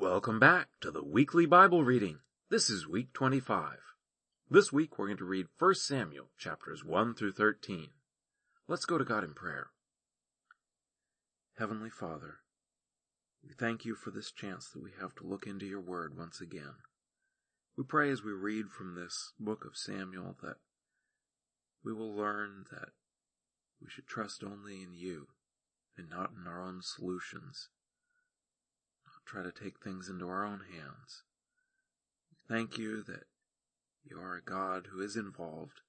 Welcome back to the weekly Bible reading. This is week 25. This week we're going to read 1 Samuel chapters 1 through 13. Let's go to God in prayer. Heavenly Father, we thank you for this chance that we have to look into your word once again. We pray as we read from this book of Samuel that we will learn that we should trust only in you and not in our own solutions try to take things into our own hands. Thank you that you are a God who is involved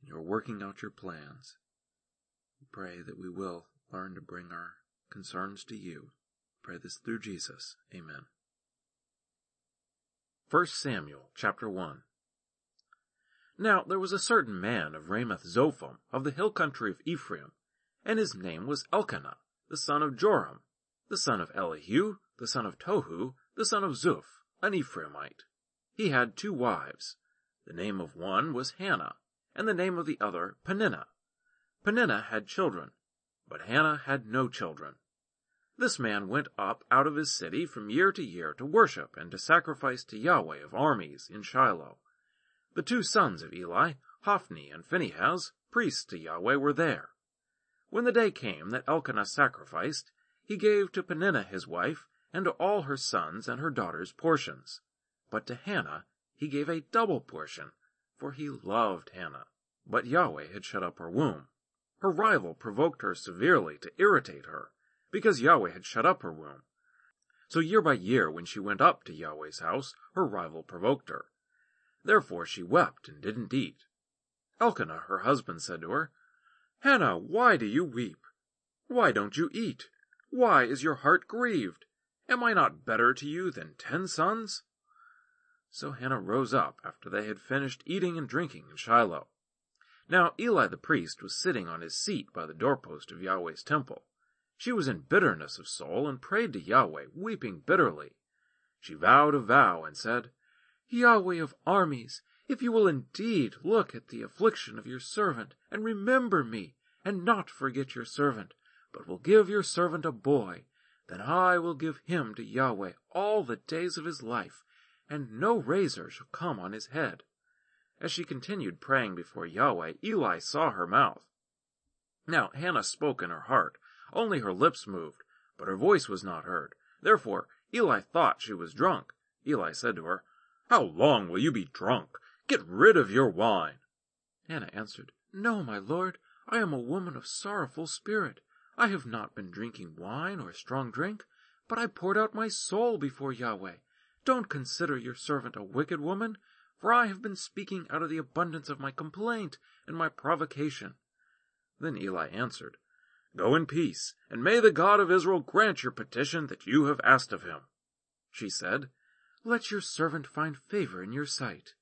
and you're working out your plans. We pray that we will learn to bring our concerns to you. Pray this through Jesus. Amen. 1 Samuel chapter 1 Now there was a certain man of Ramathaim Zophim of the hill country of Ephraim, and his name was Elkanah, the son of Jeroham, the son of Elihu, the son of Tohu, the son of Zuph, an Ephraimite. He had two wives. The name of one was Hannah, and the name of the other Peninnah. Peninnah had children, but Hannah had no children. This man went up out of his city from year to year to worship and to sacrifice to Yahweh of armies in Shiloh. The two sons of Eli, Hophni and Phinehas, priests to Yahweh, were there. When the day came that Elkanah sacrificed, he gave to Peninnah his wife and to all her sons and her daughters portions. But to Hannah he gave a double portion, for he loved Hannah. But Yahweh had shut up her womb. Her rival provoked her severely to irritate her, because Yahweh had shut up her womb. So year by year, when she went up to Yahweh's house, her rival provoked her. Therefore she wept and didn't eat. Elkanah, her husband, said to her, Hannah, why do you weep? Why don't you eat? Why is your heart grieved? Am I not better to you than ten sons? So Hannah rose up after they had finished eating and drinking in Shiloh. Now Eli the priest was sitting on his seat by the doorpost of Yahweh's temple. She was in bitterness of soul and prayed to Yahweh, weeping bitterly. She vowed a vow and said, Yahweh of armies, if you will indeed look at the affliction of your servant, and remember me, and not forget your servant, but will give your servant a boy, then I will give him to Yahweh all the days of his life, and no razor shall come on his head. As she continued praying before Yahweh, Eli saw her mouth. Now Hannah spoke in her heart, only her lips moved, but her voice was not heard. Therefore Eli thought she was drunk. Eli said to her, How long will you be drunk? Get rid of your wine. Hannah answered, No, my lord, I am a woman of sorrowful spirit. I have not been drinking wine or strong drink, but I poured out my soul before Yahweh. Don't consider your servant a wicked woman, for I have been speaking out of the abundance of my complaint and my provocation. Then Eli answered, Go in peace, and may the God of Israel grant your petition that you have asked of him. She said, Let your servant find favor in your sight.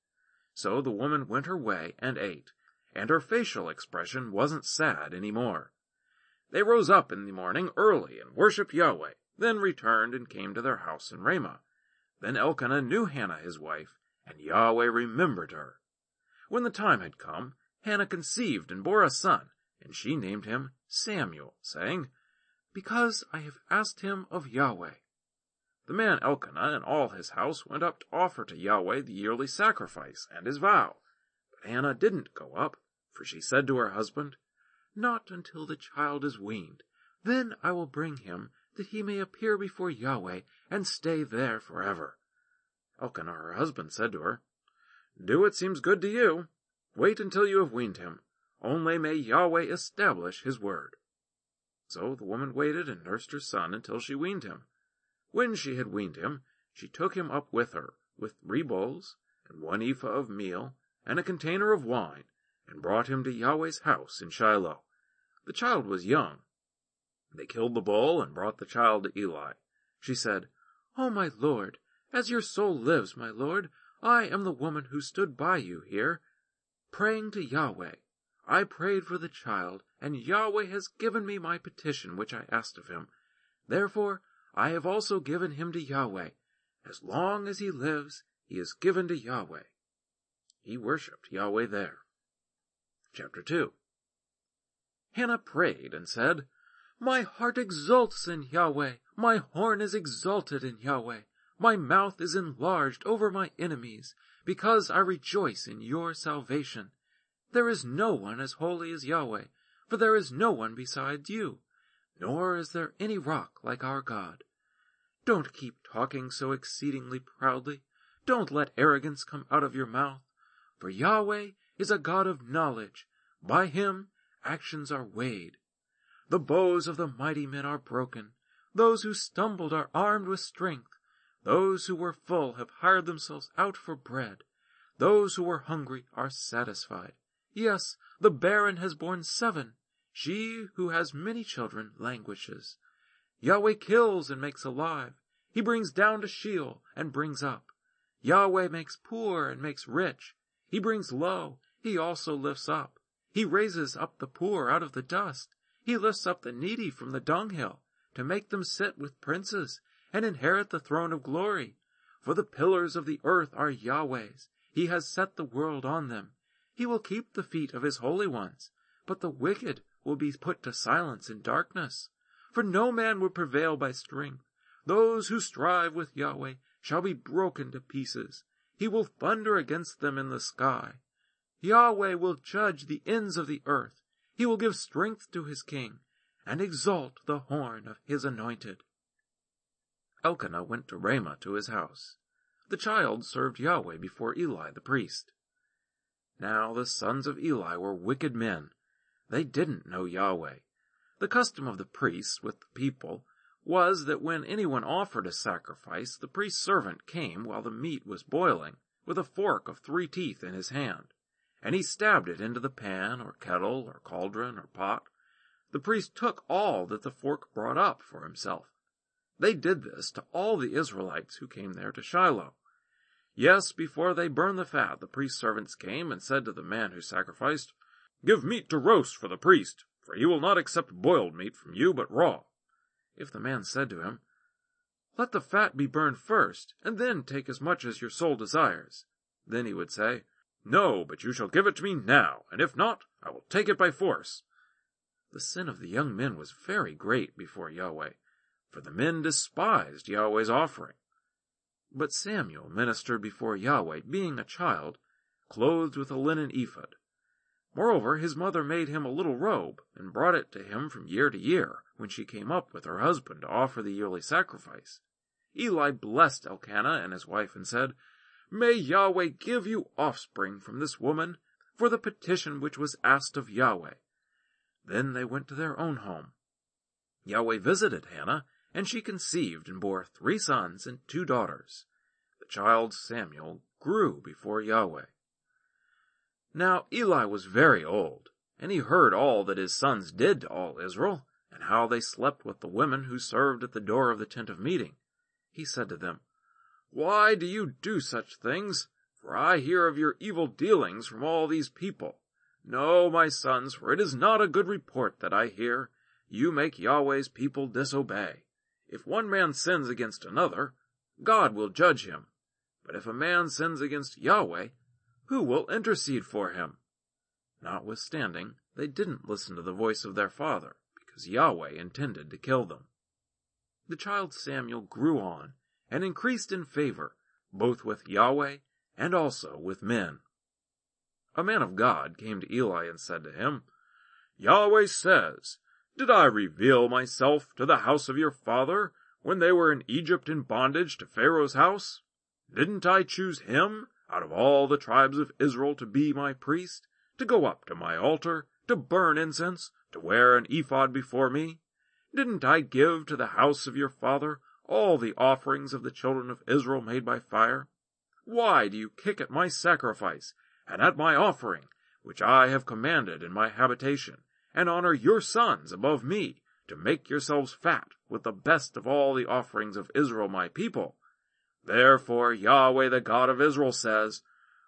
So the woman went her way and ate, and her facial expression wasn't sad any more. They rose up in the morning early and worshipped Yahweh, then returned and came to their house in Ramah. Then Elkanah knew Hannah his wife, and Yahweh remembered her. When the time had come, Hannah conceived and bore a son, and she named him Samuel, saying, Because I have asked him of Yahweh. The man Elkanah and all his house went up to offer to Yahweh the yearly sacrifice and his vow. But Hannah didn't go up, for she said to her husband, not until the child is weaned. Then I will bring him, that he may appear before Yahweh and stay there forever. Elkanah her husband said to her, Do what seems good to you. Wait until you have weaned him. Only may Yahweh establish his word. So the woman waited and nursed her son until she weaned him. When she had weaned him, she took him up with her, with three bowls, and one ephah of meal, and a container of wine, and brought him to Yahweh's house in Shiloh. The child was young. They killed the bull and brought the child to Eli. She said, Oh, my lord, as your soul lives, my lord, I am the woman who stood by you here, praying to Yahweh. I prayed for the child, and Yahweh has given me my petition which I asked of him. Therefore I have also given him to Yahweh. As long as he lives, he is given to Yahweh. He worshipped Yahweh there. Chapter 2 Hannah prayed and said, My heart exults in Yahweh, my horn is exalted in Yahweh. My mouth is enlarged over my enemies, because I rejoice in your salvation. There is no one as holy as Yahweh, for there is no one besides you, nor is there any rock like our God. Don't keep talking so exceedingly proudly. Don't let arrogance come out of your mouth. For Yahweh is a God of knowledge. By him actions are weighed. The bows of the mighty men are broken. Those who stumbled are armed with strength. Those who were full have hired themselves out for bread. Those who were hungry are satisfied. Yes, the barren has borne seven. She who has many children languishes. Yahweh kills and makes alive. He brings down to Sheol and brings up. Yahweh makes poor and makes rich. He brings low. He also lifts up. He raises up the poor out of the dust. He lifts up the needy from the dunghill to make them sit with princes and inherit the throne of glory. For the pillars of the earth are Yahweh's. He has set the world on them. He will keep the feet of his holy ones, but the wicked will be put to silence in darkness. For no man will prevail by strength. Those who strive with Yahweh shall be broken to pieces. He will thunder against them in the sky. Yahweh will judge the ends of the earth. He will give strength to his king and exalt the horn of his anointed. Elkanah went to Ramah to his house. The child served Yahweh before Eli the priest. Now the sons of Eli were wicked men. They didn't know Yahweh. The custom of the priests with the people was that when anyone offered a sacrifice, the priest's servant came while the meat was boiling, with a fork of three teeth in his hand, and he stabbed it into the pan or kettle or cauldron or pot. The priest took all that the fork brought up for himself. They did this to all the Israelites who came there to Shiloh. Yes, before they burned the fat, the priest's servants came and said to the man who sacrificed, Give meat to roast for the priest, for he will not accept boiled meat from you, but raw. If the man said to him, Let the fat be burned first, and then take as much as your soul desires, then he would say, No, but you shall give it to me now, and if not, I will take it by force. The sin of the young men was very great before Yahweh, for the men despised Yahweh's offering. But Samuel ministered before Yahweh, being a child, clothed with a linen ephod. Moreover, his mother made him a little robe, and brought it to him from year to year, when she came up with her husband to offer the yearly sacrifice. Eli blessed Elkanah and his wife and said, May Yahweh give you offspring from this woman for the petition which was asked of Yahweh. Then they went to their own home. Yahweh visited Hannah, and she conceived and bore three sons and two daughters. The child Samuel grew before Yahweh. Now Eli was very old, and he heard all that his sons did to all Israel, and how they slept with the women who served at the door of the tent of meeting. He said to them, Why do you do such things? For I hear of your evil dealings from all these people. No, my sons, for it is not a good report that I hear. You make Yahweh's people disobey. If one man sins against another, God will judge him. But if a man sins against Yahweh, who will intercede for him? Notwithstanding, they didn't listen to the voice of their father, because Yahweh intended to kill them. The child Samuel grew on and increased in favor, both with Yahweh and also with men. A man of God came to Eli and said to him, Yahweh says, Did I reveal myself to the house of your father when they were in Egypt in bondage to Pharaoh's house? Didn't I choose him out of all the tribes of Israel to be my priest, to go up to my altar, to burn incense, to wear an ephod before me? Didn't I give to the house of your father all the offerings of the children of Israel made by fire? Why do you kick at my sacrifice and at my offering, which I have commanded in my habitation, and honor your sons above me, to make yourselves fat with the best of all the offerings of Israel my people? Therefore Yahweh the God of Israel says,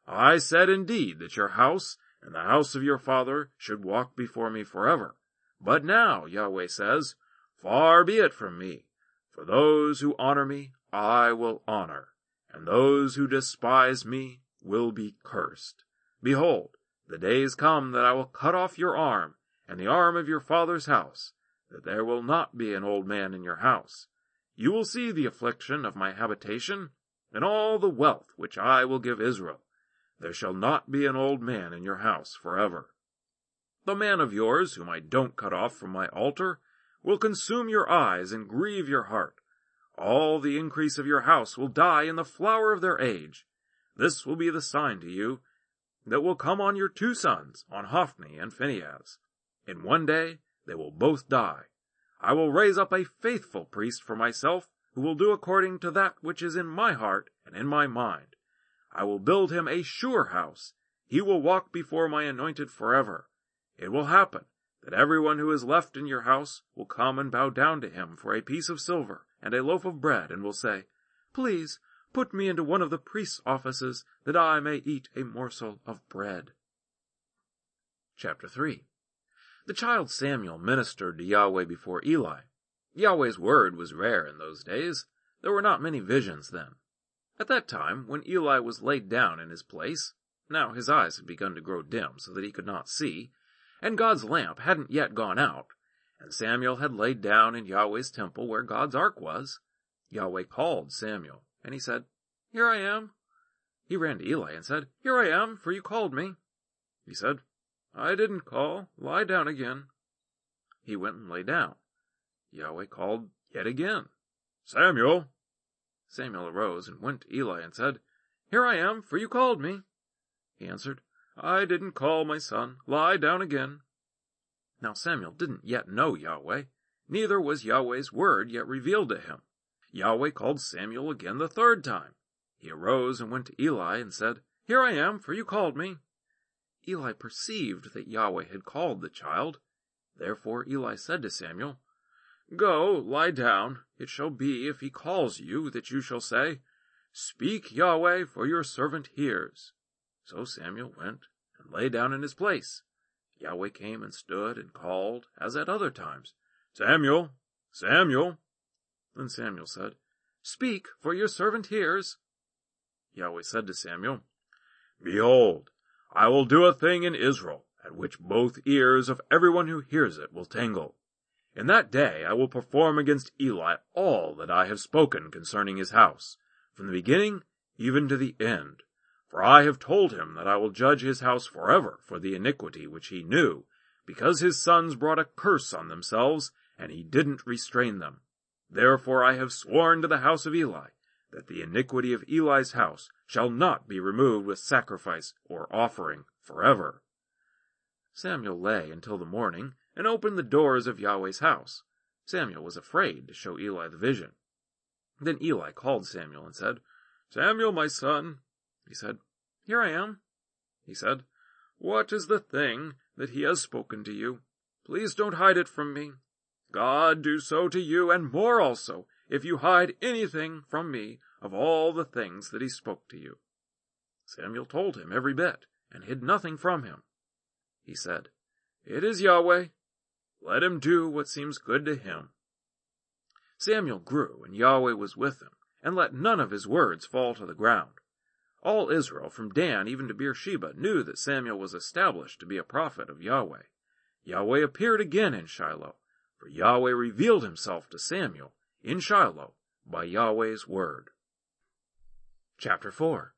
I said indeed that your house and the house of your father should walk before me forever. But now, Yahweh says, Far be it from me, for those who honor me I will honor, and those who despise me will be cursed. Behold, the days come that I will cut off your arm and the arm of your father's house, that there will not be an old man in your house. you will see the affliction of my habitation, and all the wealth which I will give Israel. There shall not be an old man in your house forever. The man of yours, whom I don't cut off from my altar, will consume your eyes and grieve your heart. All the increase of your house will die in the flower of their age. This will be the sign to you that will come on your two sons, on Hophni and Phinehas. In one day they will both die. I will raise up a faithful priest for myself, who will do according to that which is in my heart and in my mind. I will build him a sure house. He will walk before my anointed forever. It will happen that everyone who is left in your house will come and bow down to him for a piece of silver and a loaf of bread and will say, Please put me into one of the priest's offices that I may eat a morsel of bread. Chapter 3 The child Samuel ministered to Yahweh before Eli. Yahweh's word was rare in those days. There were not many visions then. At that time, when Eli was laid down in his place, now his eyes had begun to grow dim so that he could not see, and God's lamp hadn't yet gone out, and Samuel had laid down in Yahweh's temple where God's ark was. Yahweh called Samuel, and he said, Here I am. He ran to Eli and said, Here I am, for you called me. He said, I didn't call. Lie down again. He went and lay down. Yahweh called yet again, Samuel. Samuel arose and went to Eli and said, Here I am, for you called me. He answered, I didn't call, my son. Lie down again. Now Samuel didn't yet know Yahweh, neither was Yahweh's word yet revealed to him. Yahweh called Samuel again the third time. He arose and went to Eli and said, Here I am, for you called me. Eli perceived that Yahweh had called the child. Therefore Eli said to Samuel, Go, lie down. It shall be, if he calls you, that you shall say, Speak, Yahweh, for your servant hears. So Samuel went and lay down in his place. Yahweh came and stood and called, as at other times, Samuel, Samuel. Then Samuel said, Speak, for your servant hears. Yahweh said to Samuel, Behold, I will do a thing in Israel, at which both ears of everyone who hears it will tingle. In that day I will perform against Eli all that I have spoken concerning his house, from the beginning even to the end. For I have told him that I will judge his house forever for the iniquity which he knew, because his sons brought a curse on themselves, and he didn't restrain them. Therefore I have sworn to the house of Eli, that the iniquity of Eli's house shall not be removed with sacrifice or offering forever. Samuel lay until the morning, and opened the doors of Yahweh's house. Samuel was afraid to show Eli the vision. Then Eli called Samuel and said, Samuel, my son. He said, Here I am. He said, What is the thing that he has spoken to you? Please don't hide it from me. God do so to you, and more also, if you hide anything from me of all the things that he spoke to you. Samuel told him every bit, and hid nothing from him. He said, It is Yahweh. Let him do what seems good to him. Samuel grew, and Yahweh was with him, and let none of his words fall to the ground. All Israel, from Dan even to Beersheba, knew that Samuel was established to be a prophet of Yahweh. Yahweh appeared again in Shiloh, for Yahweh revealed himself to Samuel in Shiloh by Yahweh's word. Chapter 4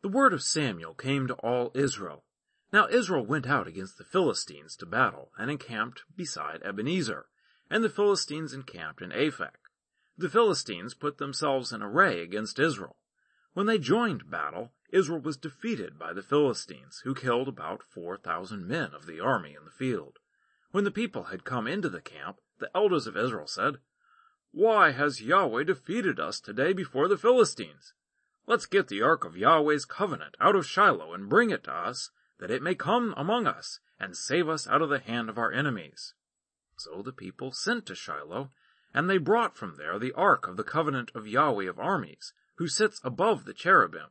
The word of Samuel came to all Israel. Now Israel went out against the Philistines to battle, and encamped beside Ebenezer, and the Philistines encamped in Aphek. The Philistines put themselves in array against Israel. When they joined battle, Israel was defeated by the Philistines, who killed about four thousand men of the army in the field. When the people had come into the camp, the elders of Israel said, Why has Yahweh defeated us today before the Philistines? Let's get the ark of Yahweh's covenant out of Shiloh and bring it to us, that it may come among us and save us out of the hand of our enemies. So the people sent to Shiloh, and they brought from there the ark of the covenant of Yahweh of armies, who sits above the cherubim,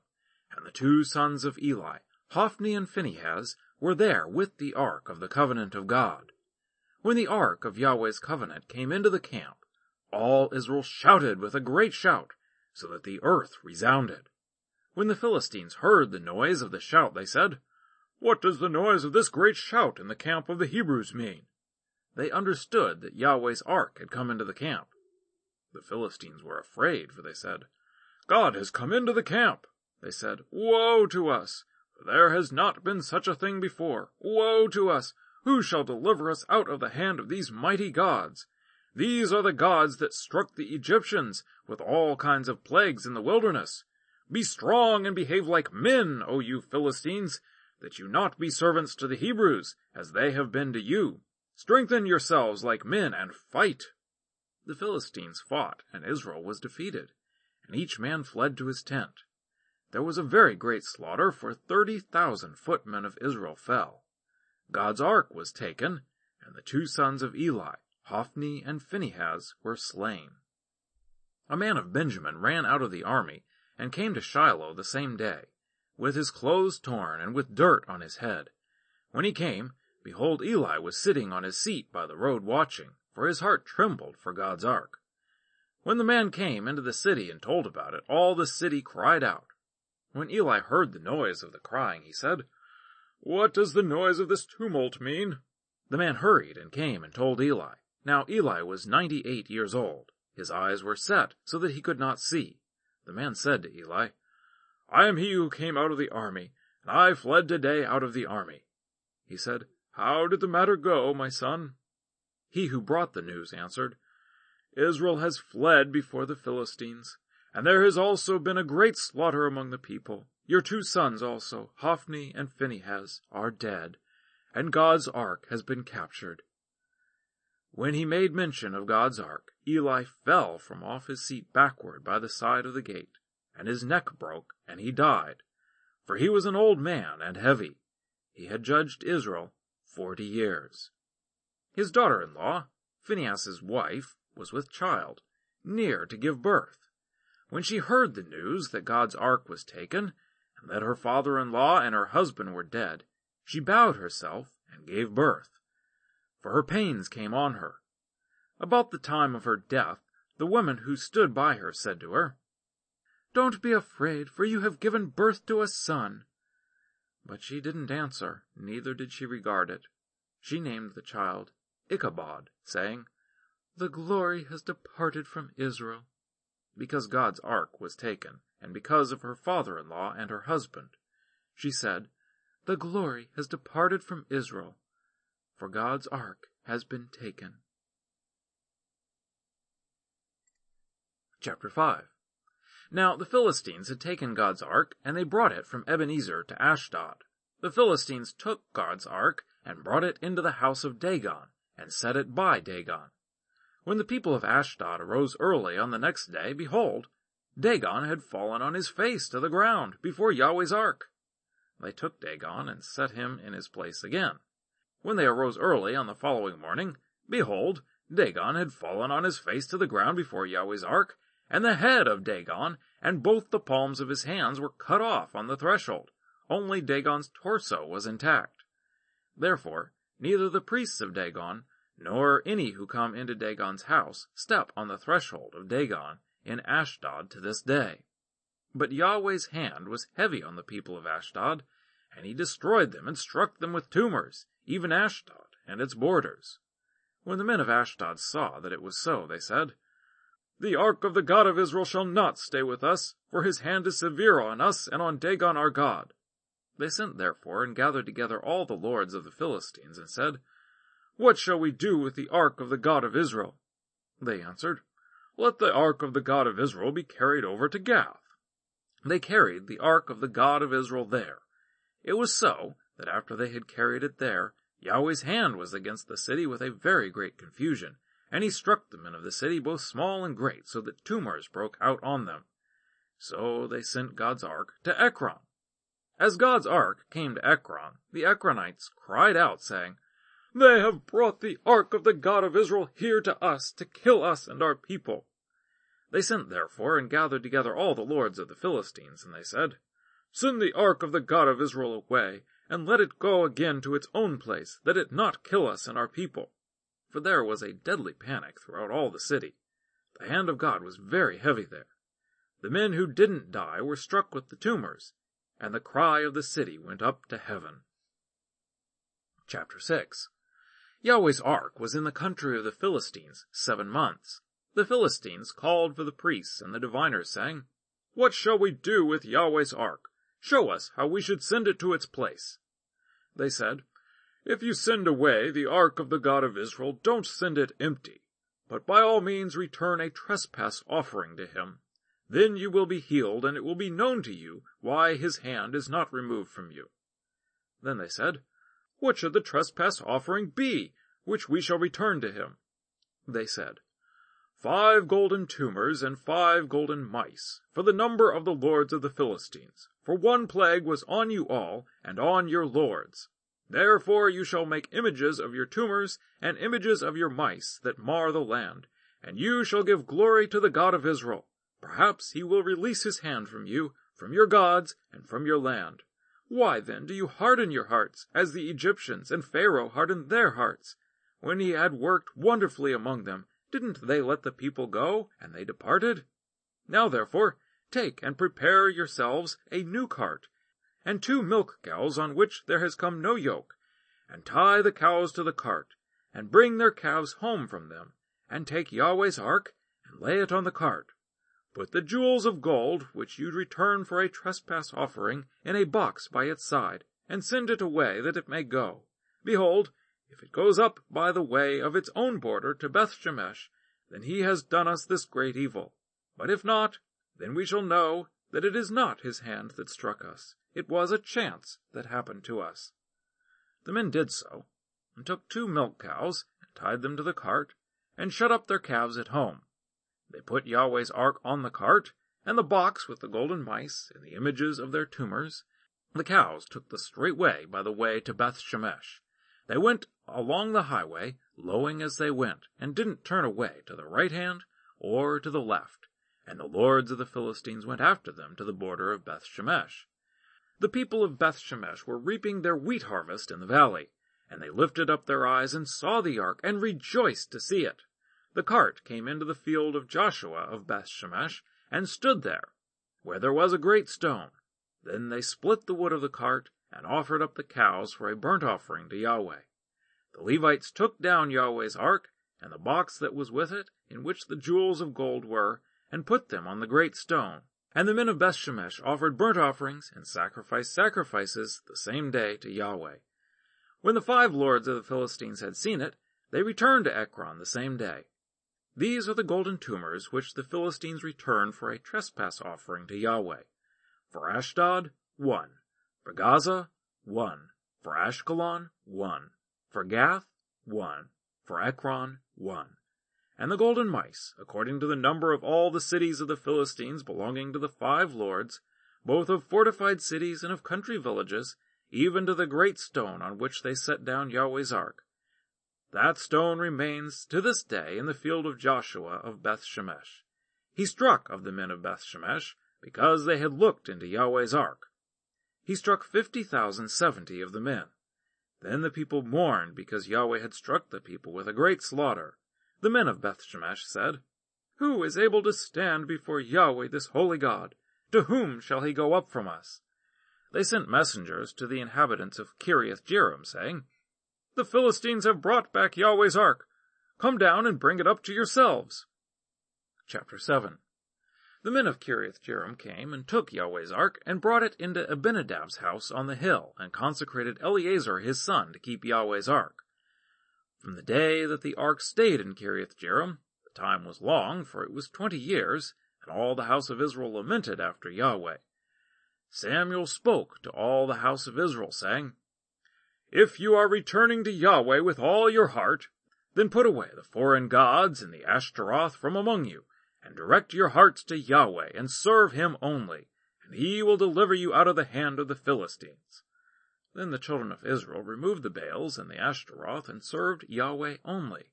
and the two sons of Eli, Hophni and Phinehas, were there with the ark of the covenant of God. When the ark of Yahweh's covenant came into the camp, all Israel shouted with a great shout, so that the earth resounded. When the Philistines heard the noise of the shout, they said, What does the noise of this great shout in the camp of the Hebrews mean? They understood that Yahweh's ark had come into the camp. The Philistines were afraid, for they said, God has come into the camp. They said, Woe to us! For there has not been such a thing before. Woe to us! Who shall deliver us out of the hand of these mighty gods? These are the gods that struck the Egyptians with all kinds of plagues in the wilderness. Be strong and behave like men, O you Philistines, that you not be servants to the Hebrews, as they have been to you. Strengthen yourselves like men and fight. The Philistines fought, and Israel was defeated, and each man fled to his tent. There was a very great slaughter, for thirty thousand footmen of Israel fell. God's ark was taken, and the two sons of Eli, Hophni and Phinehas, were slain. A man of Benjamin ran out of the army, and came to Shiloh the same day, with his clothes torn and with dirt on his head. When he came, behold, Eli was sitting on his seat by the road watching for his heart trembled for God's ark. When the man came into the city and told about it, all the city cried out. When Eli heard the noise of the crying, he said, What does the noise of this tumult mean? The man hurried and came and told Eli. Now Eli was ninety-eight years old. His eyes were set so that he could not see. The man said to Eli, I am he who came out of the army, and I fled today out of the army. He said, How did the matter go, my son? He who brought the news answered, Israel has fled before the Philistines, and there has also been a great slaughter among the people. Your two sons also, Hophni and Phinehas, are dead, and God's ark has been captured. When he made mention of God's ark, Eli fell from off his seat backward by the side of the gate, and his neck broke, and he died. For he was an old man and heavy. He had judged Israel forty years. His daughter-in-law, Phinehas's wife, was with child, near to give birth. When she heard the news that God's ark was taken, and that her father-in-law and her husband were dead, she bowed herself and gave birth. For her pains came on her. About the time of her death, the women who stood by her said to her, Don't be afraid, for you have given birth to a son. But she didn't answer, neither did she regard it. She named the child Ichabod, saying, The glory has departed from Israel, because God's ark was taken, and because of her father-in-law and her husband. She said, The glory has departed from Israel, for God's ark has been taken. Chapter 5 Now the Philistines had taken God's ark, and they brought it from Ebenezer to Ashdod. The Philistines took God's ark and brought it into the house of Dagon, and set it by Dagon. When the people of Ashdod arose early on the next day, behold, Dagon had fallen on his face to the ground before Yahweh's ark. They took Dagon and set him in his place again. When they arose early on the following morning, behold, Dagon had fallen on his face to the ground before Yahweh's ark, and the head of Dagon and both the palms of his hands were cut off on the threshold. Only Dagon's torso was intact. Therefore, neither the priests of Dagon nor any who come into Dagon's house step on the threshold of Dagon in Ashdod to this day. But Yahweh's hand was heavy on the people of Ashdod, and he destroyed them and struck them with tumors, even Ashdod and its borders. When the men of Ashdod saw that it was so, they said, The ark of the God of Israel shall not stay with us, for his hand is severe on us and on Dagon our God. They sent therefore and gathered together all the lords of the Philistines, and said, what shall we do with the ark of the God of Israel? They answered, Let the ark of the God of Israel be carried over to Gath. They carried the ark of the God of Israel there. It was so that after they had carried it there, Yahweh's hand was against the city with a very great confusion, and he struck the men of the city, both small and great, so that tumors broke out on them. So they sent God's ark to Ekron. As God's ark came to Ekron, the Ekronites cried out, saying, they have brought the ark of the God of Israel here to us to kill us and our people. They sent therefore and gathered together all the lords of the Philistines, and they said, Send the ark of the God of Israel away, and let it go again to its own place, that it not kill us and our people. For there was a deadly panic throughout all the city. The hand of God was very heavy there. The men who didn't die were struck with the tumors, and the cry of the city went up to heaven. Chapter 6 Yahweh's ark was in the country of the Philistines seven months. the Philistines called for the priests and the diviners, saying, What shall we do with Yahweh's ark? Show us how we should send it to its place. They said, If you send away the ark of the God of Israel, don't send it empty, but by all means return a trespass offering to him. Then you will be healed, and it will be known to you why his hand is not removed from you. Then they said, What should the trespass offering be, which we shall return to him? They said, Five golden tumors and five golden mice, for the number of the lords of the Philistines. For one plague was on you all, and on your lords. Therefore you shall make images of your tumors, and images of your mice, that mar the land. And you shall give glory to the God of Israel. Perhaps he will release his hand from you, from your gods, and from your land. Why then do you harden your hearts, as the Egyptians and Pharaoh hardened their hearts? When he had worked wonderfully among them, didn't they let the people go, and they departed? Now therefore, take and prepare yourselves a new cart, and two milk cows on which there has come no yoke, and tie the cows to the cart, and bring their calves home from them, and take Yahweh's ark, and lay it on the cart. Put the jewels of gold, which you'd return for a trespass offering, in a box by its side, and send it away that it may go. Behold, if it goes up by the way of its own border to Beth Shemesh, then he has done us this great evil. But if not, then we shall know that it is not his hand that struck us. It was a chance that happened to us. The men did so, and took two milk cows, and tied them to the cart, and shut up their calves at home. They put Yahweh's ark on the cart, and the box with the golden mice and the images of their tumors. The cows took the straight way by the way to Beth Shemesh. They went along the highway, lowing as they went, and didn't turn away to the right hand or to the left. And the lords of the Philistines went after them to the border of Beth Shemesh. The people of Beth Shemesh were reaping their wheat harvest in the valley, and they lifted up their eyes and saw the ark and rejoiced to see it. The cart came into the field of Joshua of Beth Shemesh and stood there, where there was a great stone. Then they split the wood of the cart and offered up the cows for a burnt offering to Yahweh. The Levites took down Yahweh's ark and the box that was with it, in which the jewels of gold were, and put them on the great stone. And the men of Bethshemesh offered burnt offerings and sacrificed sacrifices the same day to Yahweh. When the five lords of the Philistines had seen it, they returned to Ekron the same day. These are the golden tumors which the Philistines returned for a trespass offering to Yahweh. For Ashdod, one. For Gaza, one. For Ashkelon, one. For Gath, one. For Ekron, one. And the golden mice, according to the number of all the cities of the Philistines belonging to the five lords, both of fortified cities and of country villages, even to the great stone on which they set down Yahweh's ark. That stone remains to this day in the field of Joshua of Beth Shemesh. He struck of the men of Beth Shemesh because they had looked into Yahweh's ark. He struck fifty thousand seventy of the men. Then the people mourned because Yahweh had struck the people with a great slaughter. The men of Beth Shemesh said, Who is able to stand before Yahweh this holy God? To whom shall he go up from us? They sent messengers to the inhabitants of Kiriath Jearim, saying, The Philistines have brought back Yahweh's ark. Come down and bring it up to yourselves. Chapter 7 the men of Kiriath Jearim came and took Yahweh's ark and brought it into Abinadab's house on the hill and consecrated Eleazar his son to keep Yahweh's ark. From the day that the ark stayed in Kiriath Jearim, the time was long, for it was twenty years, and all the house of Israel lamented after Yahweh. Samuel spoke to all the house of Israel, saying, If you are returning to Yahweh with all your heart, then put away the foreign gods and the Ashtaroth from among you, and direct your hearts to Yahweh, and serve him only, and he will deliver you out of the hand of the Philistines. Then the children of Israel removed the Baals and the Ashtaroth, and served Yahweh only.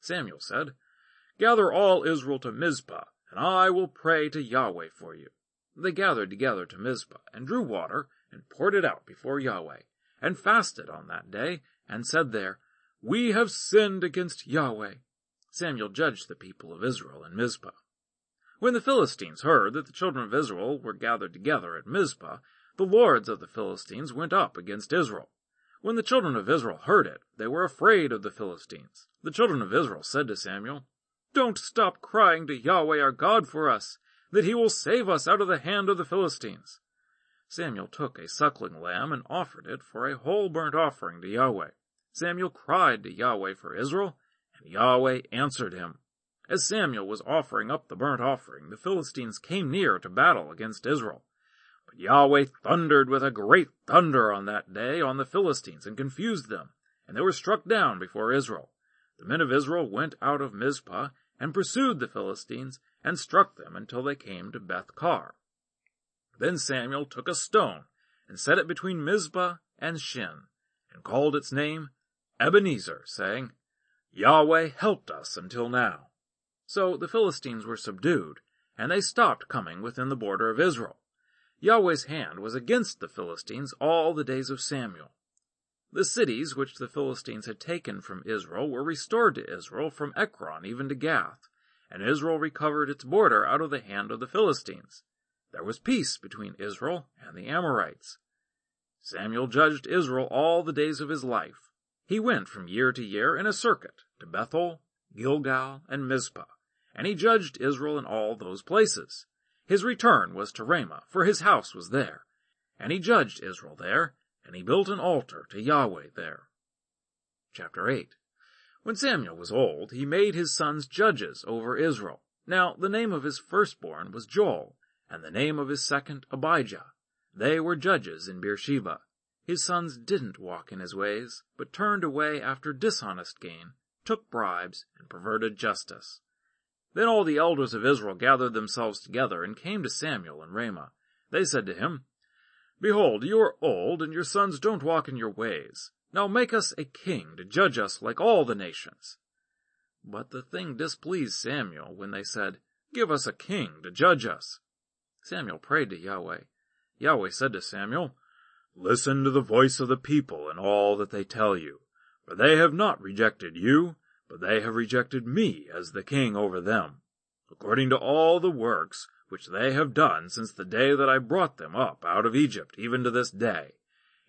Samuel said, Gather all Israel to Mizpah, and I will pray to Yahweh for you. They gathered together to Mizpah, and drew water, and poured it out before Yahweh, and fasted on that day, and said there, We have sinned against Yahweh. Samuel judged the people of Israel in Mizpah. When the Philistines heard that the children of Israel were gathered together at Mizpah, the lords of the Philistines went up against Israel. When the children of Israel heard it, they were afraid of the Philistines. The children of Israel said to Samuel, Don't stop crying to Yahweh our God for us, that he will save us out of the hand of the Philistines. Samuel took a suckling lamb and offered it for a whole burnt offering to Yahweh. Samuel cried to Yahweh for Israel, and Yahweh answered him. As Samuel was offering up the burnt offering, the Philistines came near to battle against Israel. But Yahweh thundered with a great thunder on that day on the Philistines and confused them, and they were struck down before Israel. The men of Israel went out of Mizpah and pursued the Philistines and struck them until they came to Beth Car. Then Samuel took a stone and set it between Mizpah and Shen and called its name Ebenezer, saying, Yahweh helped us until now. So the Philistines were subdued, and they stopped coming within the border of Israel. Yahweh's hand was against the Philistines all the days of Samuel. The cities which the Philistines had taken from Israel were restored to Israel from Ekron even to Gath, and Israel recovered its border out of the hand of the Philistines. There was peace between Israel and the Amorites. Samuel judged Israel all the days of his life. He went from year to year in a circuit to Bethel, Gilgal, and Mizpah, and he judged Israel in all those places. His return was to Ramah, for his house was there. And he judged Israel there, and he built an altar to Yahweh there. Chapter 8 When Samuel was old, he made his sons judges over Israel. Now the name of his firstborn was Joel, and the name of his second Abijah. They were judges in Beersheba. His sons didn't walk in his ways, but turned away after dishonest gain, took bribes, and perverted justice. Then all the elders of Israel gathered themselves together and came to Samuel in Ramah. They said to him, Behold, you are old, and your sons don't walk in your ways. Now make us a king to judge us like all the nations. But the thing displeased Samuel when they said, Give us a king to judge us. Samuel prayed to Yahweh. Yahweh said to Samuel, Listen to the voice of the people and all that they tell you, for they have not rejected you, but they have rejected me as the king over them, according to all the works which they have done since the day that I brought them up out of Egypt, even to this day,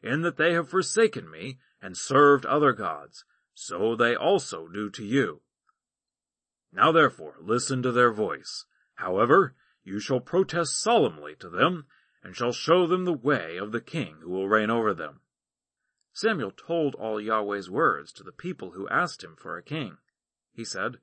in that they have forsaken me and served other gods, so they also do to you. Now therefore listen to their voice. However, you shall protest solemnly to them, and shall show them the way of the king who will reign over them. Samuel told all Yahweh's words to the people who asked him for a king. He said,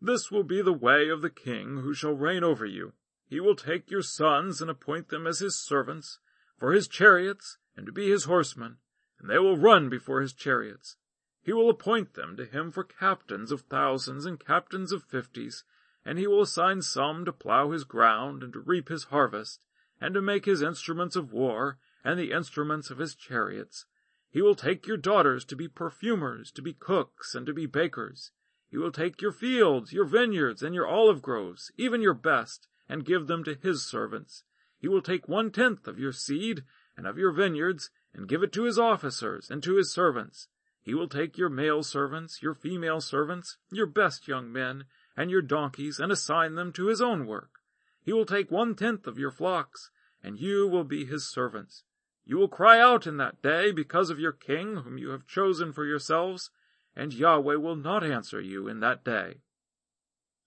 This will be the way of the king who shall reign over you. He will take your sons and appoint them as his servants, for his chariots, and to be his horsemen, and they will run before his chariots. He will appoint them to him for captains of thousands and captains of fifties, and he will assign some to plow his ground and to reap his harvest, and to make his instruments of war, and the instruments of his chariots, he will take your daughters to be perfumers, to be cooks, and to be bakers. He will take your fields, your vineyards, and your olive groves, even your best, and give them to his servants. He will take one tenth of your seed and of your vineyards, and give it to his officers and to his servants. He will take your male servants, your female servants, your best young men, and your donkeys, and assign them to his own work. He will take one tenth of your flocks, and you will be his servants. You will cry out in that day because of your king whom you have chosen for yourselves, and Yahweh will not answer you in that day.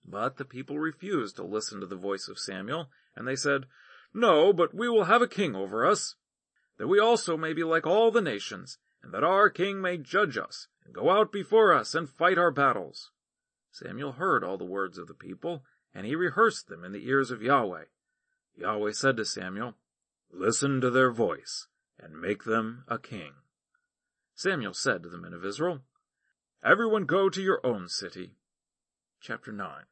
But the people refused to listen to the voice of Samuel, and they said, No, but we will have a king over us, that we also may be like all the nations, and that our king may judge us, and go out before us and fight our battles. Samuel heard all the words of the people, and he rehearsed them in the ears of Yahweh. Yahweh said to Samuel, Listen to their voice, and make them a king. Samuel said to the men of Israel, Everyone go to your own city. Chapter 9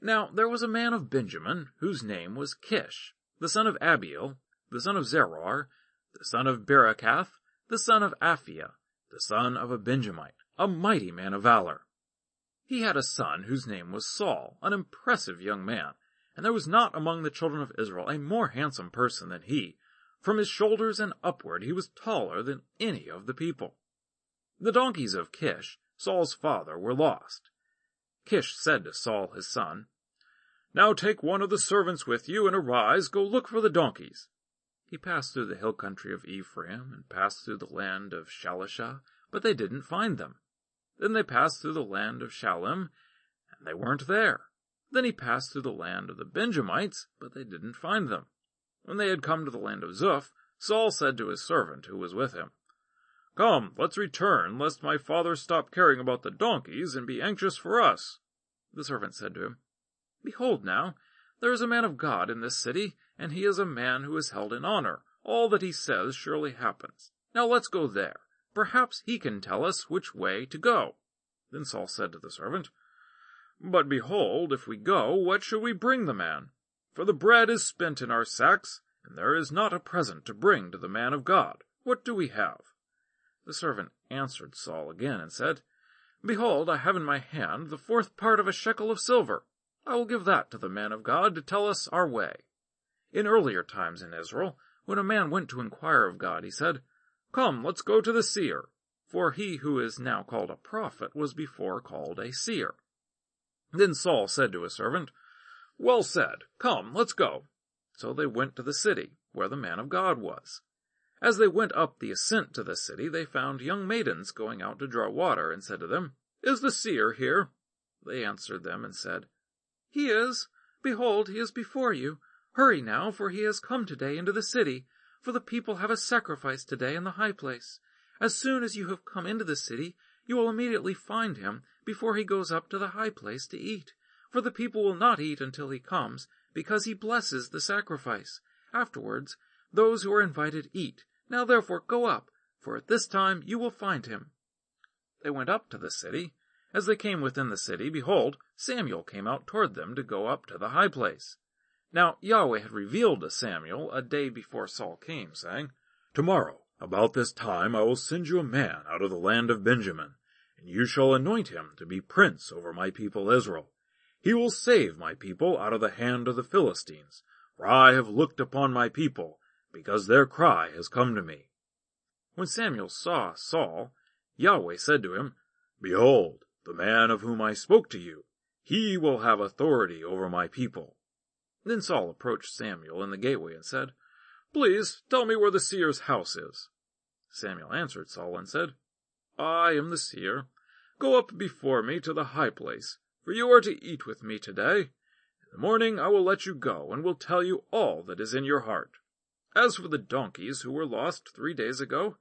Now there was a man of Benjamin, whose name was Kish, the son of Abiel, the son of Zeror, the son of Becorath, the son of Aphiah, the son of a Benjamite, a mighty man of valor. He had a son whose name was Saul, an impressive young man, and there was not among the children of Israel a more handsome person than he. From his shoulders and upward he was taller than any of the people. The donkeys of Kish, Saul's father, were lost. Kish said to Saul his son, Now take one of the servants with you, and arise, go look for the donkeys. He passed through the hill country of Ephraim, and passed through the land of Shalisha, but they didn't find them. Then they passed through the land of Shaalim, and they weren't there. Then he passed through the land of the Benjamites, but they didn't find them. When they had come to the land of Zuph, Saul said to his servant who was with him, Come, let's return, lest my father stop caring about the donkeys and be anxious for us. The servant said to him, Behold now, there is a man of God in this city, and he is a man who is held in honor. All that he says surely happens. Now let's go there. Perhaps he can tell us which way to go. Then Saul said to the servant, But behold, if we go, what shall we bring the man? For the bread is spent in our sacks, and there is not a present to bring to the man of God. What do we have? The servant answered Saul again and said, Behold, I have in my hand the fourth part of a shekel of silver. I will give that to the man of God to tell us our way. In earlier times in Israel, when a man went to inquire of God, he said, Come, let's go to the seer. For he who is now called a prophet was before called a seer. Then Saul said to his servant, Well said, come, let's go. So they went to the city, where the man of God was. As they went up the ascent to the city, they found young maidens going out to draw water, and said to them, Is the seer here? They answered them and said, He is. Behold, he is before you. Hurry now, for he has come today into the city, for the people have a sacrifice today in the high place. As soon as you have come into the city, you will immediately find him before he goes up to the high place to eat. For the people will not eat until he comes, because he blesses the sacrifice. Afterwards, those who are invited eat. Now therefore go up, for at this time you will find him. They went up to the city. As they came within the city, behold, Samuel came out toward them to go up to the high place. Now Yahweh had revealed to Samuel a day before Saul came, saying, Tomorrow, about this time, I will send you a man out of the land of Benjamin, and you shall anoint him to be prince over my people Israel. He will save my people out of the hand of the Philistines, for I have looked upon my people, because their cry has come to me. When Samuel saw Saul, Yahweh said to him, Behold, the man of whom I spoke to you, he will have authority over my people. Then Saul approached Samuel in the gateway and said, Please tell me where the seer's house is. Samuel answered Saul and said, I am the seer. Go up before me to the high place, for you are to eat with me today. In the morning I will let you go, and will tell you all that is in your heart. As for the donkeys who were lost three days ago,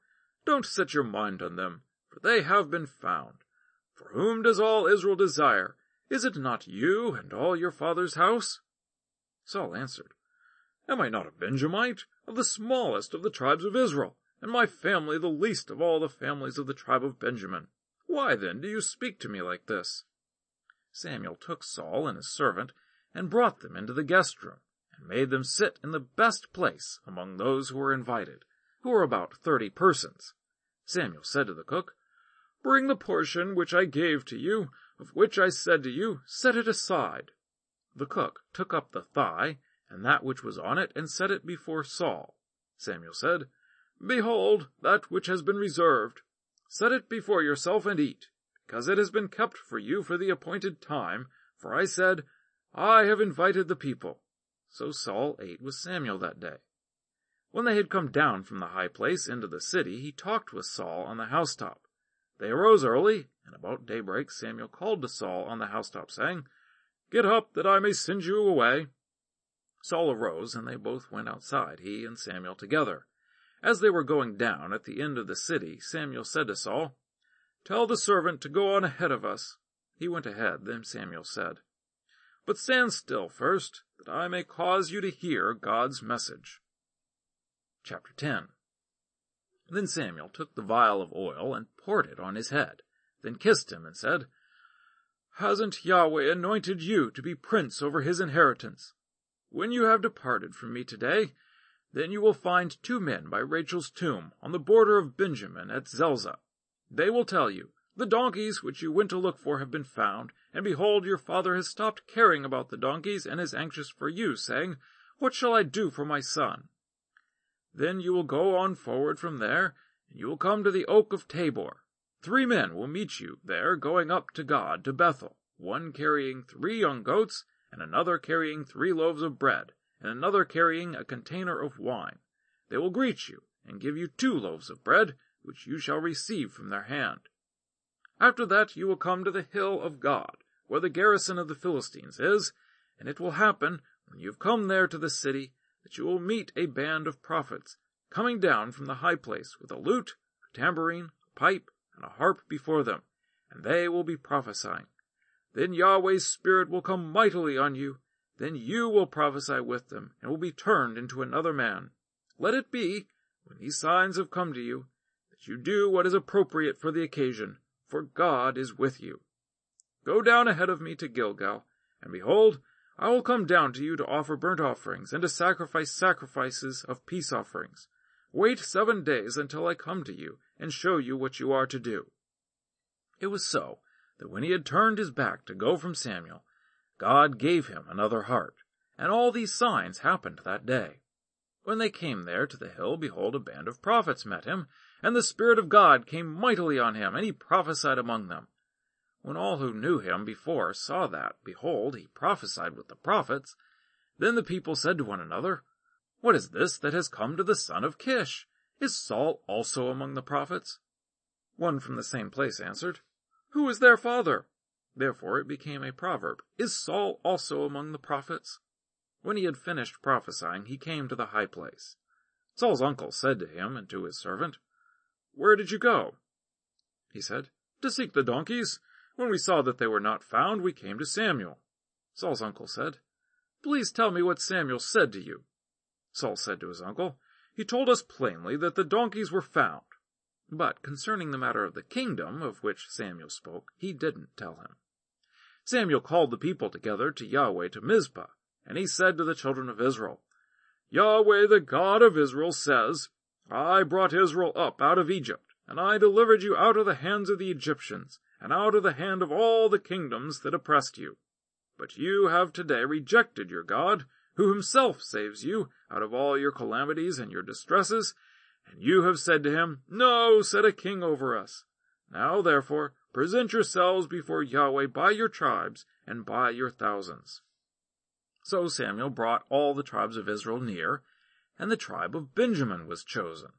don't set your mind on them, for they have been found. For whom does all Israel desire? Is it not you and all your father's house? Saul answered, Am I not a Benjamite, of the smallest of the tribes of Israel, and my family the least of all the families of the tribe of Benjamin? Why then do you speak to me like this? Samuel took Saul and his servant, and brought them into the guest room, and made them sit in the best place among those who were invited, who were about thirty persons. Samuel said to the cook, Bring the portion which I gave to you, of which I said to you, Set it aside. The cook took up the thigh, and that which was on it, and set it before Saul. Samuel said, Behold, that which has been reserved. Set it before yourself and eat, because it has been kept for you for the appointed time, for I said, I have invited the people. So Saul ate with Samuel that day. When they had come down from the high place into the city, he talked with Saul on the housetop. They arose early, and about daybreak Samuel called to Saul on the housetop, saying, Get up, that I may send you away. Saul arose, and they both went outside, he and Samuel together. As they were going down at the end of the city, Samuel said to Saul, Tell the servant to go on ahead of us. He went ahead, then Samuel said, But stand still first, that I may cause you to hear God's message. Chapter 10 Then Samuel took the vial of oil and poured it on his head, then kissed him and said, Hasn't Yahweh anointed you to be prince over his inheritance? When you have departed from me today, then you will find two men by Rachel's tomb on the border of Benjamin at Zelzah. They will tell you, the donkeys which you went to look for have been found, and behold, your father has stopped caring about the donkeys and is anxious for you, saying, What shall I do for my son? Then you will go on forward from there, and you will come to the oak of Tabor. Three men will meet you there going up to God to Bethel, one carrying three young goats, and another carrying three loaves of bread, and another carrying a container of wine. They will greet you, and give you two loaves of bread, which you shall receive from their hand. After that you will come to the hill of God, where the garrison of the Philistines is, and it will happen, when you have come there to the city, that you will meet a band of prophets, coming down from the high place with a lute, a tambourine, a pipe, and a harp before them, and they will be prophesying. Then Yahweh's Spirit will come mightily on you, then you will prophesy with them, and will be turned into another man. Let it be, when these signs have come to you, that you do what is appropriate for the occasion, for God is with you. Go down ahead of me to Gilgal, and behold, I will come down to you to offer burnt offerings, and to sacrifice sacrifices of peace offerings. Wait seven days until I come to you, and show you what you are to do. It was so, that when he had turned his back to go from Samuel, God gave him another heart, and all these signs happened that day. When they came there to the hill, behold, a band of prophets met him, and the Spirit of God came mightily on him, and he prophesied among them. When all who knew him before saw that, behold, he prophesied with the prophets, then the people said to one another, What is this that has come to the son of Kish? Is Saul also among the prophets? One from the same place answered, Who is their father? Therefore it became a proverb, Is Saul also among the prophets? When he had finished prophesying, he came to the high place. Saul's uncle said to him and to his servant, Where did you go? He said, To seek the donkeys. When we saw that they were not found, we came to Samuel. Saul's uncle said, Please tell me what Samuel said to you. Saul said to his uncle, He told us plainly that the donkeys were found. But concerning the matter of the kingdom of which Samuel spoke, he didn't tell him. Samuel called the people together to Yahweh to Mizpah, and he said to the children of Israel, Yahweh the God of Israel says, I brought Israel up out of Egypt, and I delivered you out of the hands of the Egyptians, and out of the hand of all the kingdoms that oppressed you. But you have today rejected your God, who himself saves you out of all your calamities and your distresses, and you have said to him, No, set a king over us. Now therefore, present yourselves before Yahweh by your tribes and by your thousands. So Samuel brought all the tribes of Israel near, and the tribe of Benjamin was chosen.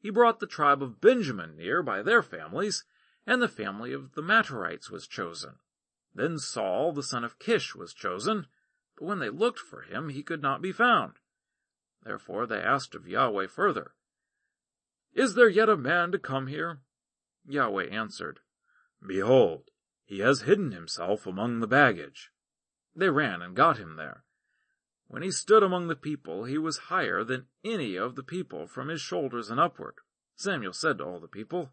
He brought the tribe of Benjamin near by their families, and the family of the Matrites was chosen. Then Saul, the son of Kish, was chosen, but when they looked for him, he could not be found. Therefore they asked of Yahweh further, Is there yet a man to come here? Yahweh answered, Behold, he has hidden himself among the baggage. They ran and got him there. When he stood among the people, he was higher than any of the people from his shoulders and upward. Samuel said to all the people,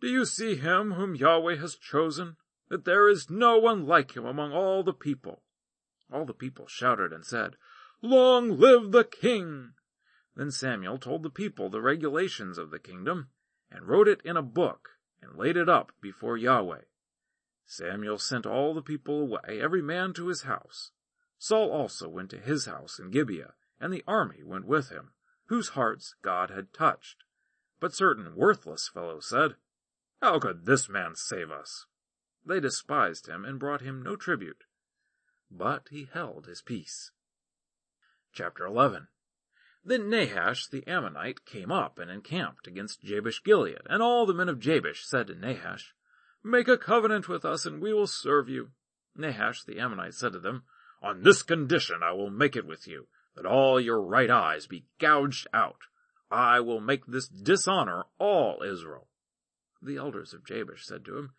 Do you see him whom Yahweh has chosen? That there is no one like him among all the people. All the people shouted and said, Long live the king! Then Samuel told the people the regulations of the kingdom, and wrote it in a book, and laid it up before Yahweh. Samuel sent all the people away, every man to his house. Saul also went to his house in Gibeah, and the army went with him, whose hearts God had touched. But certain worthless fellows said, How could this man save us? They despised him and brought him no tribute. But he held his peace. Chapter 11 Then Nahash the Ammonite came up and encamped against Jabesh Gilead, and all the men of Jabesh said to Nahash, Make a covenant with us, and we will serve you. Nahash the Ammonite said to them, On this condition I will make it with you, that all your right eyes be gouged out. I will make this dishonor all Israel. The elders of Jabesh said to him,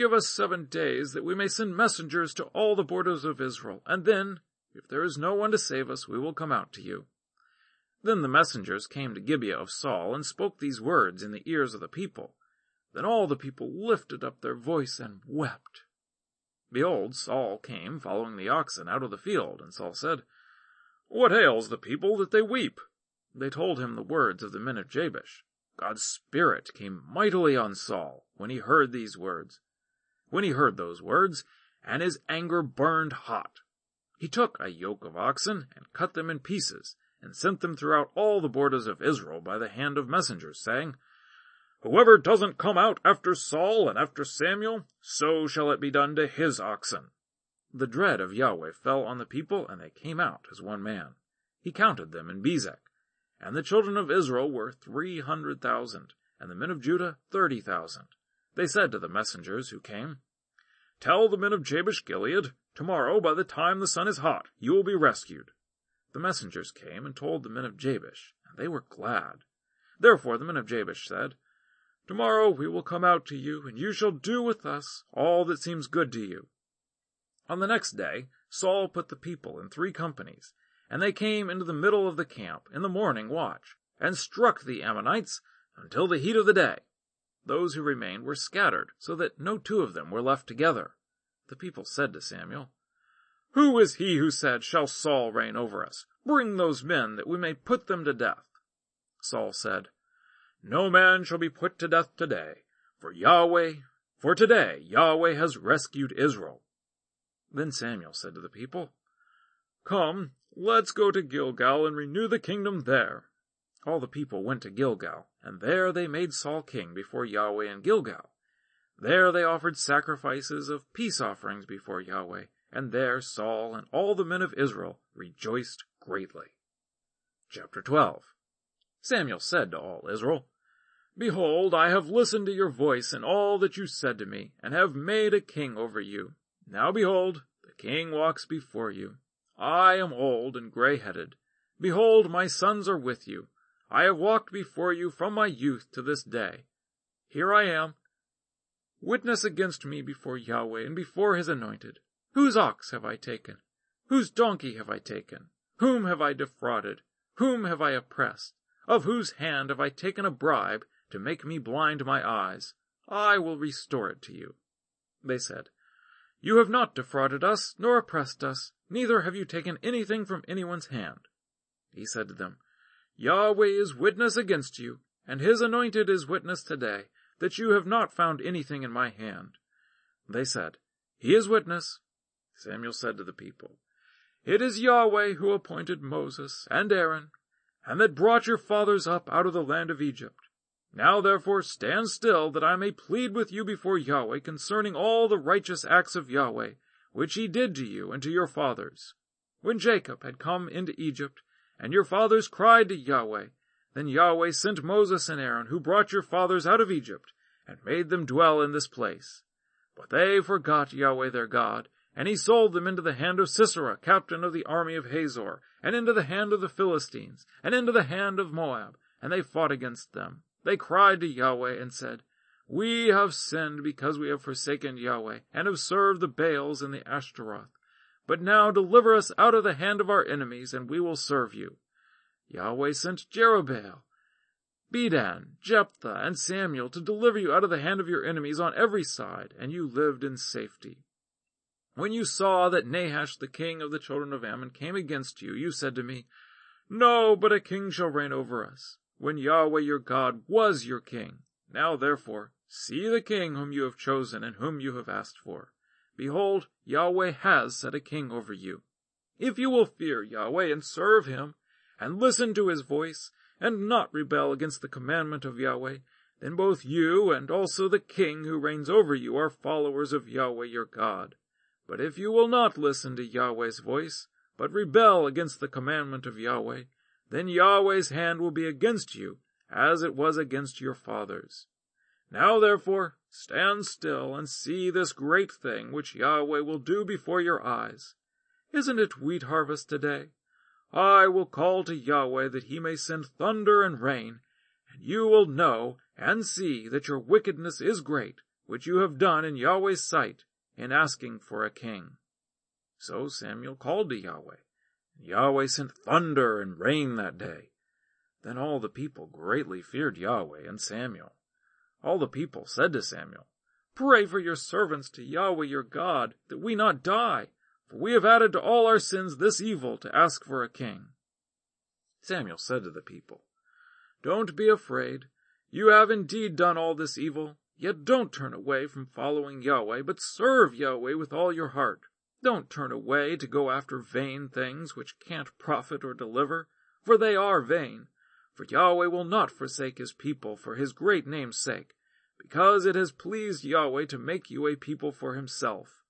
Give us seven days, that we may send messengers to all the borders of Israel, and then, if there is no one to save us, we will come out to you. Then the messengers came to Gibeah of Saul, and spoke these words in the ears of the people. Then all the people lifted up their voice and wept. Behold, Saul came following the oxen out of the field, and Saul said, What ails the people that they weep? They told him the words of the men of Jabesh. God's Spirit came mightily on Saul when he heard these words. When he heard those words, and his anger burned hot, he took a yoke of oxen and cut them in pieces, and sent them throughout all the borders of Israel by the hand of messengers, saying, Whoever doesn't come out after Saul and after Samuel, so shall it be done to his oxen. The dread of Yahweh fell on the people, and they came out as one man. He counted them in Bezek. And the children of Israel were three hundred thousand, and the men of Judah thirty thousand. They said to the messengers who came, Tell the men of Jabesh Gilead, tomorrow by the time the sun is hot, you will be rescued. The messengers came and told the men of Jabesh, and they were glad. Therefore the men of Jabesh said, Tomorrow we will come out to you, and you shall do with us all that seems good to you. On the next day, Saul put the people in three companies, and they came into the middle of the camp in the morning watch, and struck the Ammonites until the heat of the day. Those who remained were scattered, so that no two of them were left together. The people said to Samuel, Who is he who said, Shall Saul reign over us? Bring those men, that we may put them to death. Saul said, No man shall be put to death today, for Yahweh, for today Yahweh has rescued Israel. Then Samuel said to the people, Come, let's go to Gilgal and renew the kingdom there. All the people went to Gilgal, and there they made Saul king before Yahweh in Gilgal. There they offered sacrifices of peace offerings before Yahweh, and there Saul and all the men of Israel rejoiced greatly. Chapter 12 Samuel said to all Israel, Behold, I have listened to your voice and all that you said to me, and have made a king over you. Now behold, the king walks before you. I am old and gray-headed. Behold, my sons are with you. I have walked before you from my youth to this day. Here I am. Witness against me before Yahweh and before his anointed. Whose ox have I taken? Whose donkey have I taken? Whom have I defrauded? Whom have I oppressed? Of whose hand have I taken a bribe to make me blind my eyes? I will restore it to you. They said, You have not defrauded us, nor oppressed us, neither have you taken anything from anyone's hand. He said to them, Yahweh is witness against you, and his anointed is witness today, that you have not found anything in my hand. They said, He is witness. Samuel said to the people, It is Yahweh who appointed Moses and Aaron, and that brought your fathers up out of the land of Egypt. Now therefore stand still, that I may plead with you before Yahweh concerning all the righteous acts of Yahweh, which he did to you and to your fathers. When Jacob had come into Egypt, and your fathers cried to Yahweh. Then Yahweh sent Moses and Aaron, who brought your fathers out of Egypt, and made them dwell in this place. But they forgot Yahweh their God, and he sold them into the hand of Sisera, captain of the army of Hazor, and into the hand of the Philistines, and into the hand of Moab, and they fought against them. They cried to Yahweh and said, We have sinned because we have forsaken Yahweh, and have served the Baals and the Ashtaroth. But now deliver us out of the hand of our enemies, and we will serve you. Yahweh sent Jerubbaal, Bedan, Jephthah, and Samuel to deliver you out of the hand of your enemies on every side, and you lived in safety. When you saw that Nahash the king of the children of Ammon came against you, you said to me, No, but a king shall reign over us, when Yahweh your God was your king. Now therefore, see the king whom you have chosen and whom you have asked for. Behold, Yahweh has set a king over you. If you will fear Yahweh and serve him, and listen to his voice, and not rebel against the commandment of Yahweh, then both you and also the king who reigns over you are followers of Yahweh your God. But if you will not listen to Yahweh's voice, but rebel against the commandment of Yahweh, then Yahweh's hand will be against you, as it was against your fathers. Now therefore, stand still and see this great thing which Yahweh will do before your eyes. Isn't it wheat harvest today? I will call to Yahweh that he may send thunder and rain, and you will know and see that your wickedness is great, which you have done in Yahweh's sight in asking for a king. So Samuel called to Yahweh, and Yahweh sent thunder and rain that day. Then all the people greatly feared Yahweh and Samuel. All the people said to Samuel, Pray for your servants to Yahweh your God, that we not die, for we have added to all our sins this evil to ask for a king. Samuel said to the people, Don't be afraid. You have indeed done all this evil, yet don't turn away from following Yahweh, but serve Yahweh with all your heart. Don't turn away to go after vain things which can't profit or deliver, for they are vain. For Yahweh will not forsake his people for his great name's sake, because it has pleased Yahweh to make you a people for himself.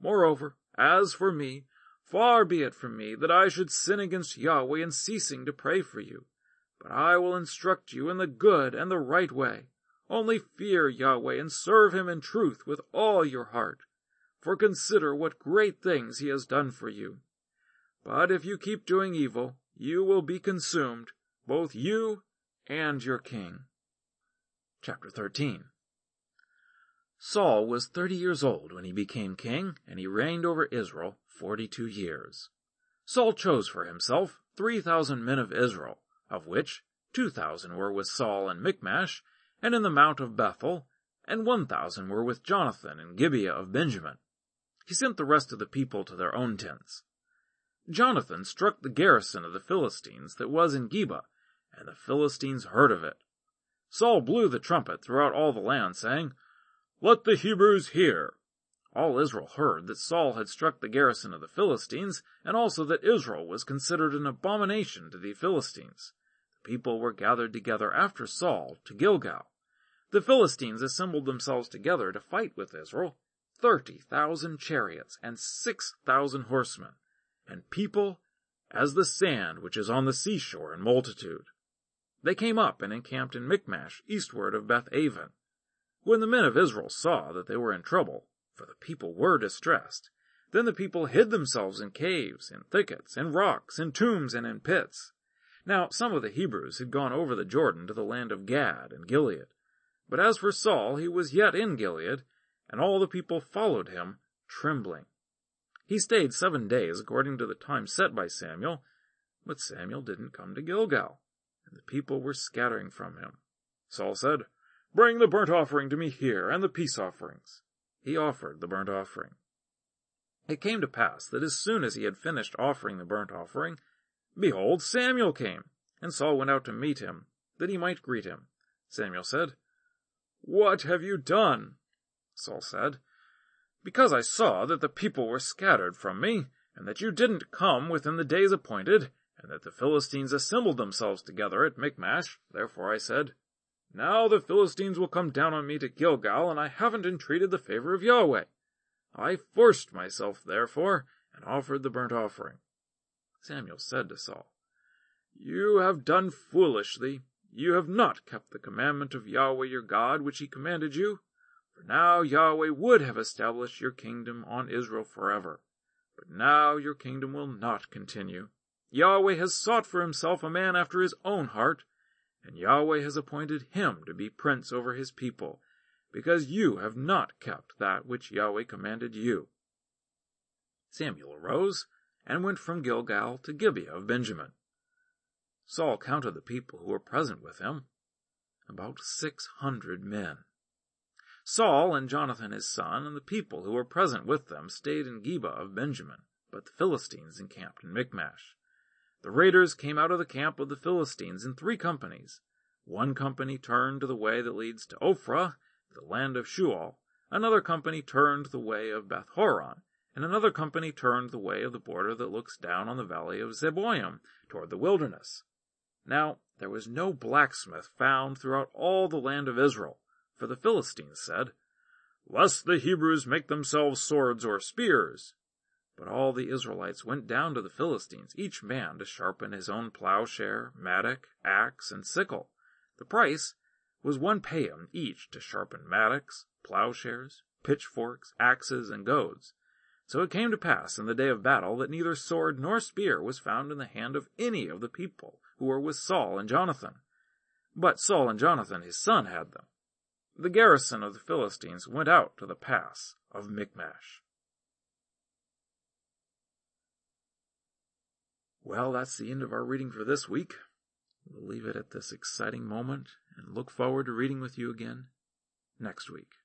Moreover, as for me, far be it from me that I should sin against Yahweh in ceasing to pray for you. But I will instruct you in the good and the right way. Only fear Yahweh and serve him in truth with all your heart. for consider what great things he has done for you. But if you keep doing evil, you will be consumed, both you and your king. Chapter 13 Saul was thirty years old when he became king, and he reigned over Israel forty-two years. Saul chose for himself three thousand men of Israel, of which two thousand were with Saul in Michmash, and in the mount of Bethel, and one thousand were with Jonathan in Gibeah of Benjamin. He sent the rest of the people to their own tents. Jonathan struck the garrison of the Philistines that was in Geba, and the Philistines heard of it. Saul blew the trumpet throughout all the land, saying, Let the Hebrews hear. All Israel heard that Saul had struck the garrison of the Philistines, and also that Israel was considered an abomination to the Philistines. The people were gathered together after Saul to Gilgal. The Philistines assembled themselves together to fight with Israel, thirty thousand chariots and six thousand horsemen, and people as the sand which is on the seashore in multitude. They came up and encamped in Michmash, eastward of Beth Aven. When the men of Israel saw that they were in trouble, for the people were distressed, then the people hid themselves in caves, in thickets, in rocks, in tombs, and in pits. Now some of the Hebrews had gone over the Jordan to the land of Gad and Gilead, but as for Saul, he was yet in Gilead, and all the people followed him, trembling. He stayed seven days according to the time set by Samuel, but Samuel didn't come to Gilgal, and the people were scattering from him. Saul said, Bring the burnt offering to me here, and the peace offerings. He offered the burnt offering. It came to pass that as soon as he had finished offering the burnt offering, behold, Samuel came, and Saul went out to meet him, that he might greet him. Samuel said, what have you done? Saul said, Because I saw that the people were scattered from me, and that you didn't come within the days appointed, and that the Philistines assembled themselves together at Michmash, therefore I said, Now the Philistines will come down on me to Gilgal, and I haven't entreated the favor of Yahweh. I forced myself, therefore, and offered the burnt offering. Samuel said to Saul, You have done foolishly. You have not kept the commandment of Yahweh your God, which he commanded you. For now Yahweh would have established your kingdom on Israel forever. But now your kingdom will not continue. Yahweh has sought for himself a man after his own heart, and Yahweh has appointed him to be prince over his people, because you have not kept that which Yahweh commanded you. Samuel arose and went from Gilgal to Gibeah of Benjamin. Saul counted the people who were present with him, about six hundred men. Saul and Jonathan his son and the people who were present with them stayed in Geba of Benjamin, but the Philistines encamped in Michmash. The raiders came out of the camp of the Philistines in three companies. One company turned to the way that leads to Ophrah, the land of Shual. Another company turned the way of Beth Horon, and another company turned the way of the border that looks down on the valley of Zeboim toward the wilderness. Now there was no blacksmith found throughout all the land of Israel, for the Philistines said, Lest the Hebrews make themselves swords or spears. But all the Israelites went down to the Philistines, each man to sharpen his own plowshare, mattock, axe, and sickle. The price was one payim each to sharpen mattocks, plowshares, pitchforks, axes, and goads. So it came to pass in the day of battle that neither sword nor spear was found in the hand of any of the people who were with Saul and Jonathan. But Saul and Jonathan his son had them. The garrison of the Philistines went out to the pass of Michmash. Well, that's the end of our reading for this week. We'll leave it at this exciting moment and look forward to reading with you again next week.